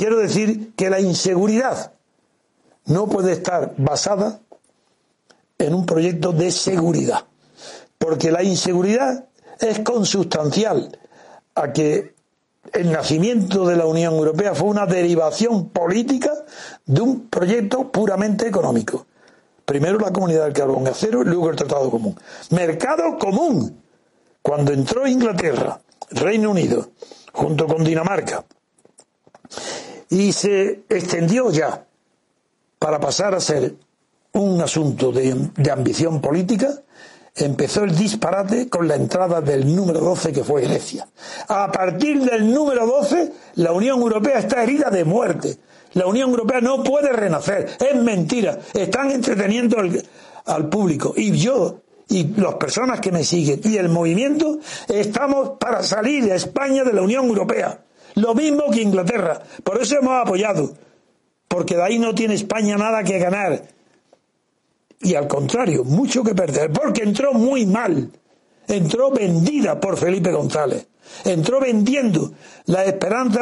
quiero decir que la inseguridad no puede estar basada en un proyecto de seguridad, porque la inseguridad es consustancial a que el nacimiento de la Unión Europea fue una derivación política de un proyecto puramente económico. Primero la comunidad del carbón y acero, luego el Tratado Común. Mercado común. Cuando entró Inglaterra, Reino Unido, junto con Dinamarca, y se extendió ya para pasar a ser un asunto de, ambición política, empezó el disparate con la entrada del número 12 que fue Grecia. A partir del número 12, la Unión Europea está herida de muerte. La Unión Europea no puede renacer. Es mentira. Están entreteniendo al, al público. Y yo y las personas que me siguen y el movimiento estamos para salir a España de la Unión Europea. Lo mismo que Inglaterra. Por eso hemos apoyado. Porque de ahí no tiene España nada que ganar y al contrario, mucho que perder, porque entró muy mal. Entró vendida por Felipe González. Entró vendiendo la esperanza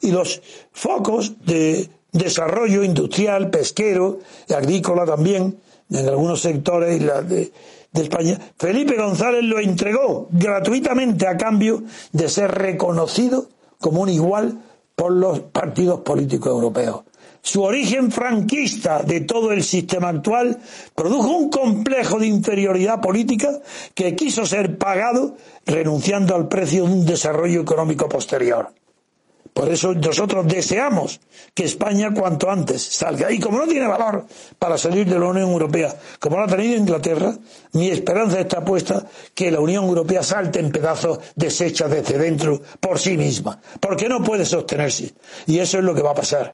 y los focos de desarrollo industrial, pesquero, agrícola también, en algunos sectores de España. Felipe González lo entregó gratuitamente a cambio de ser reconocido como un igual por los partidos políticos europeos. Su origen franquista de todo el sistema actual produjo un complejo de inferioridad política que quiso ser pagado renunciando al precio de un desarrollo económico posterior. Por eso nosotros deseamos que España cuanto antes salga. Y como no tiene valor para salir de la Unión Europea, como lo ha tenido Inglaterra, mi esperanza está puesta que la Unión Europea salte en pedazos deshecha desde dentro por sí misma, porque no puede sostenerse. Y eso es lo que va a pasar.